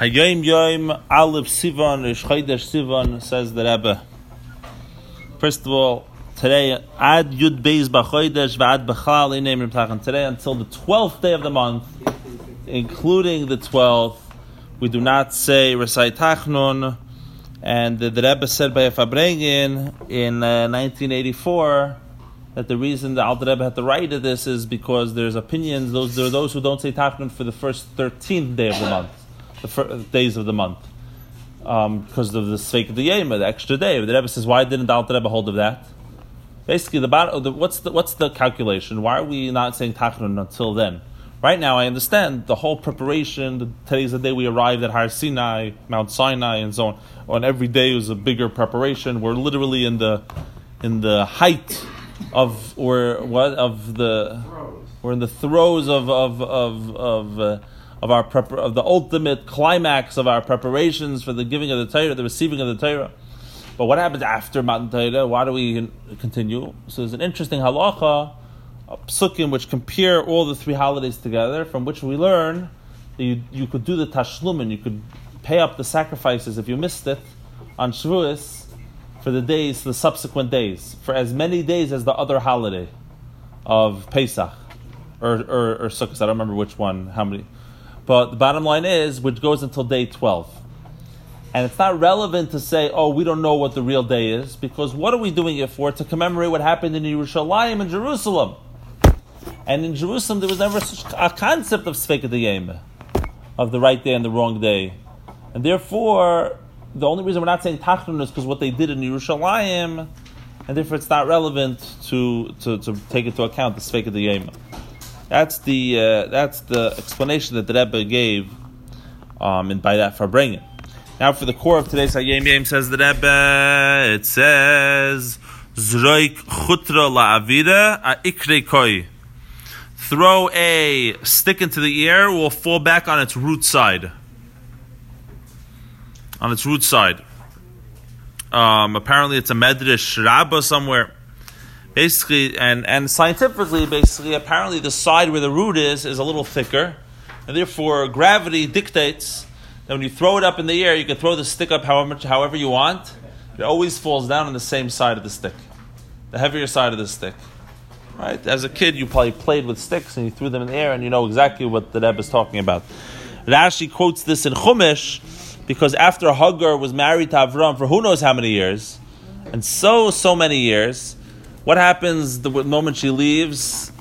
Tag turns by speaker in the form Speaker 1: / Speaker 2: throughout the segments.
Speaker 1: Hayom Yom Aleph Sivan Rish Sivan says the Rebbe. First of all, today Ad Yud Beis B'Chodesh V'Ad B'Chal Ineim Rebtachan. Today until the twelfth day of the month, including the twelfth, we do not say Recite Tachnun. And the, the Rebbe said by a Farbrengen in uh, 1984 that the reason the Alter Rebbe had to write this is because there's opinions. Those there are those who don't say Tachnun for the first 13th day of the month the first days of the month um, because of the Sveik of the Yema, the extra day. The Rebbe says, why didn't the Alter Rebbe hold of that? Basically, the, the, what's the what's the calculation? Why are we not saying Tachnun until then? Right now, I understand the whole preparation. The, today's the day we arrived at Har Sinai, Mount Sinai, and so on. On every day was a bigger preparation. We're literally in the in the height of or what of the we're in the throes of of of of. Uh, of our of the ultimate climax of our preparations for the giving of the Torah, the receiving of the Torah. But what happens after Matan Torah? Why do we continue? So there's an interesting halacha, a psukim, which compare all the three holidays together, from which we learn that you, you could do the tashlumin, you could pay up the sacrifices if you missed it on Shavuos for the days, the subsequent days, for as many days as the other holiday of Pesach or, or, or Sukkot. I don't remember which one, how many. But the bottom line is, which goes until day 12. And it's not relevant to say, oh, we don't know what the real day is, because what are we doing it for? To commemorate what happened in Yerushalayim and Jerusalem. And in Jerusalem, there was never such a concept of Svekadiyim, of the right day and the wrong day. And therefore, the only reason we're not saying Tachnun is because what they did in Yerushalayim, and therefore it's not relevant to, to, to take into account the Svekadiyim. That's the uh, that's the explanation that the Rebbe gave, um, and by that farbrengen. Now for the core of today's Hayom Yom says the Rebbe. It says Zroik chutra la'avira ikre koi. Throw a stick into the air, will fall back on its root side. On its root side. Um, apparently, it's a medrash rabba somewhere basically, and, and scientifically, basically, apparently the side where the root is is a little thicker, and therefore gravity dictates that when you throw it up in the air, you can throw the stick up however much, however you want. It always falls down on the same side of the stick, the heavier side of the stick. Right? As a kid, you probably played with sticks and you threw them in the air, and you know exactly what the Rebbe is talking about. Rashi quotes this in Chumash because after Hagar was married to Avram for who knows how many years, and so so many years, what happens the moment she leaves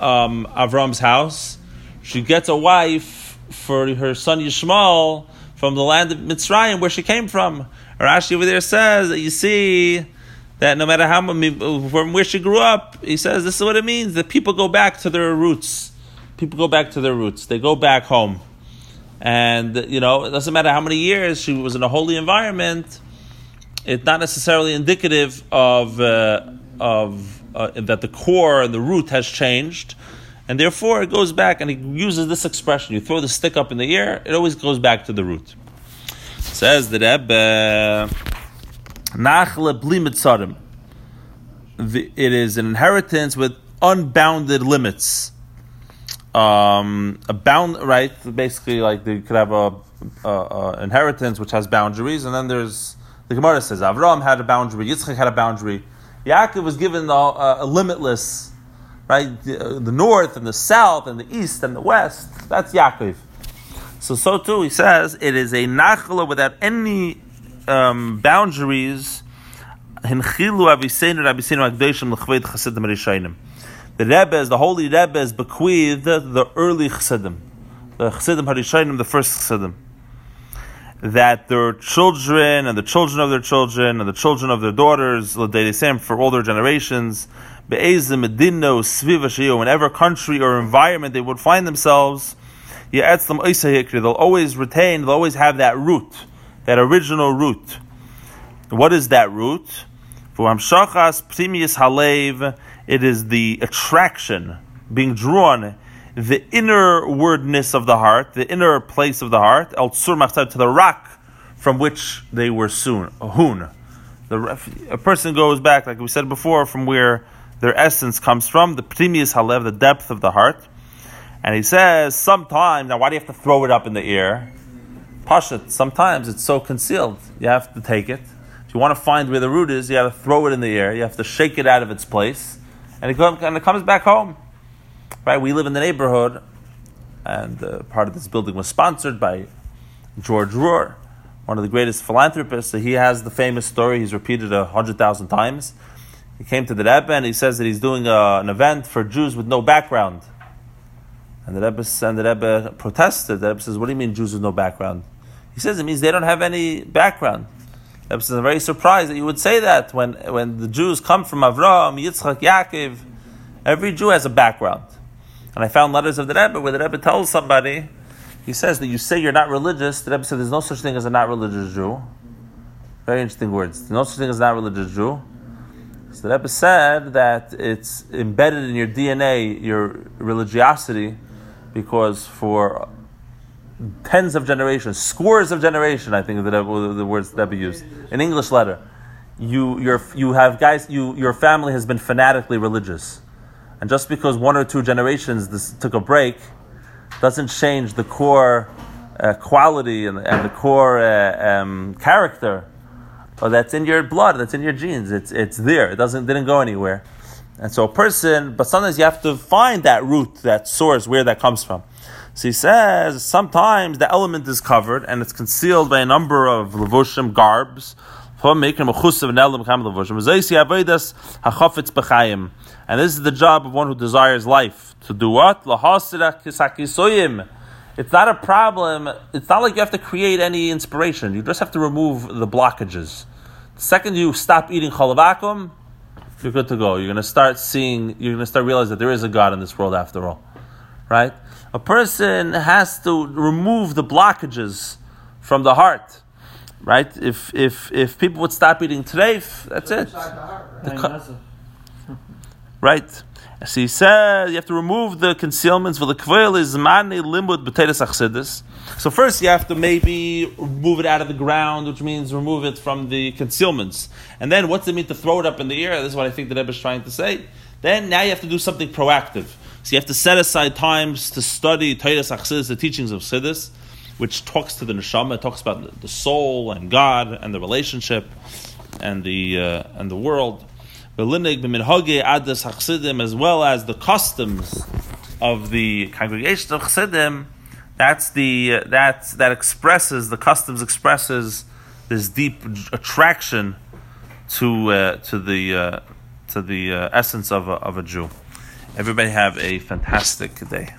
Speaker 1: um, Avram's house? She gets a wife for her son Yishmael from the land of Mitzrayim, where she came from. Rashi over there says that you see that no matter how from where she grew up, he says this is what it means that people go back to their roots. People go back to their roots. They go back home, and you know it doesn't matter how many years she was in a holy environment. It's not necessarily indicative of. Uh, of uh, that the core and the root has changed, and therefore it goes back and he uses this expression. You throw the stick up in the air, it always goes back to the root. Says the Rebbe, Nachle blimitzarim. It is an inheritance with unbounded limits. Um, a bound, right? Basically, like you could have a, a, a, inheritance which has boundaries, and then there's the Gemara says Avram had a boundary, Yitzchak had a boundary, Yaakov was given a, a, a limitless, right? The, the, north and the south and the east and the west. That's Yaakov. So, so too, he says it is a nachla without any um, boundaries. The Rebbe the holy Rebbe is bequeathed the early Chassidim, the Chassidim HaRishonim, the first Chassidim that their children and the children of their children and the children of their daughters, for all their generations, whatever country or environment they would find themselves, they'll always retain, they'll always have that root, that original root. What is that root? For Hamshachas Pnimius Halev, it is the attraction, being drawn the inner wordness of the heart, the inner place of the heart, el tzur to the rock from which they were soon, hun. The, a person goes back, like we said before, from where their essence comes from, the pnimius halev, the depth of the heart. And he says, sometimes, now why do you have to throw it up in the air? Pashat, sometimes it's so concealed, you have to take it. If you want to find where the root is, you have to throw it in the air, you have to shake it out of its place, and it comes back home. Right? We live in the neighborhood, and uh, part of this building was sponsored by George Rohr, one of the greatest philanthropists. So he has the famous story, he's repeated a hundred thousand times. He came to the Rebbe and he says that he's doing a, an event for Jews with no background. And the Rebbe, and the Rebbe protested. The Rebbe says, What do you mean Jews with no background? He says it means they don't have any background. The Rebbe says, I'm very surprised that you would say that when, when the Jews come from Avram, Yitzchak, Yaakov. Every Jew has a background. And I found letters of the Rebbe where the Rebbe tells somebody, he says that you say you're not religious. The Rebbe said there's no such thing as a not religious Jew. Very interesting words. There's no such thing as a not religious Jew. So the Rebbe said that it's embedded in your DNA, your religiosity, because for tens of generations, scores of generations, I think the, the words that Rebbe used, an English letter, you, you have guys, you, your family has been fanatically religious. And just because one or two generations this took a break, doesn't change the core uh, quality and, and, the core uh, um, character that's in your blood, that's in your genes. It's, it's there. It doesn't didn't go anywhere. And so a person, but sometimes you have to find that root, that source, where that comes from. So he says sometimes the element is covered and it's concealed by a number of levushim garbs. And this is the job of one who desires life. To do what? It's not a problem. It's not like you have to create any inspiration. You just have to remove the blockages. The second you stop eating chalav akum, you're good to go. You're going to start seeing, you're going to start realizing that there is a God in this world after all. Right? A person has to remove the blockages from the heart. Right? If if if people would stop eating treif, that's it. Right. So he says you have to remove the concealments for the kvel is mani limud b'teres achsidis. So first you have to maybe remove it out of the ground, which means remove it from the concealments. And then what's it mean to throw it up in the air? This is what I think the Rebbe is trying to say. Then now you have to do something proactive. So you have to set aside times to study Toras HaChassidus, the teachings of Sidis, which talks to the neshama, talks about the soul and God and the relationship and the uh, and the world as well as the customs of the congregation of Chassidim, that's the uh, that that expresses the customs expresses this deep attraction to uh, to the uh, to the uh, essence of a, of a Jew. Everybody have a fantastic day.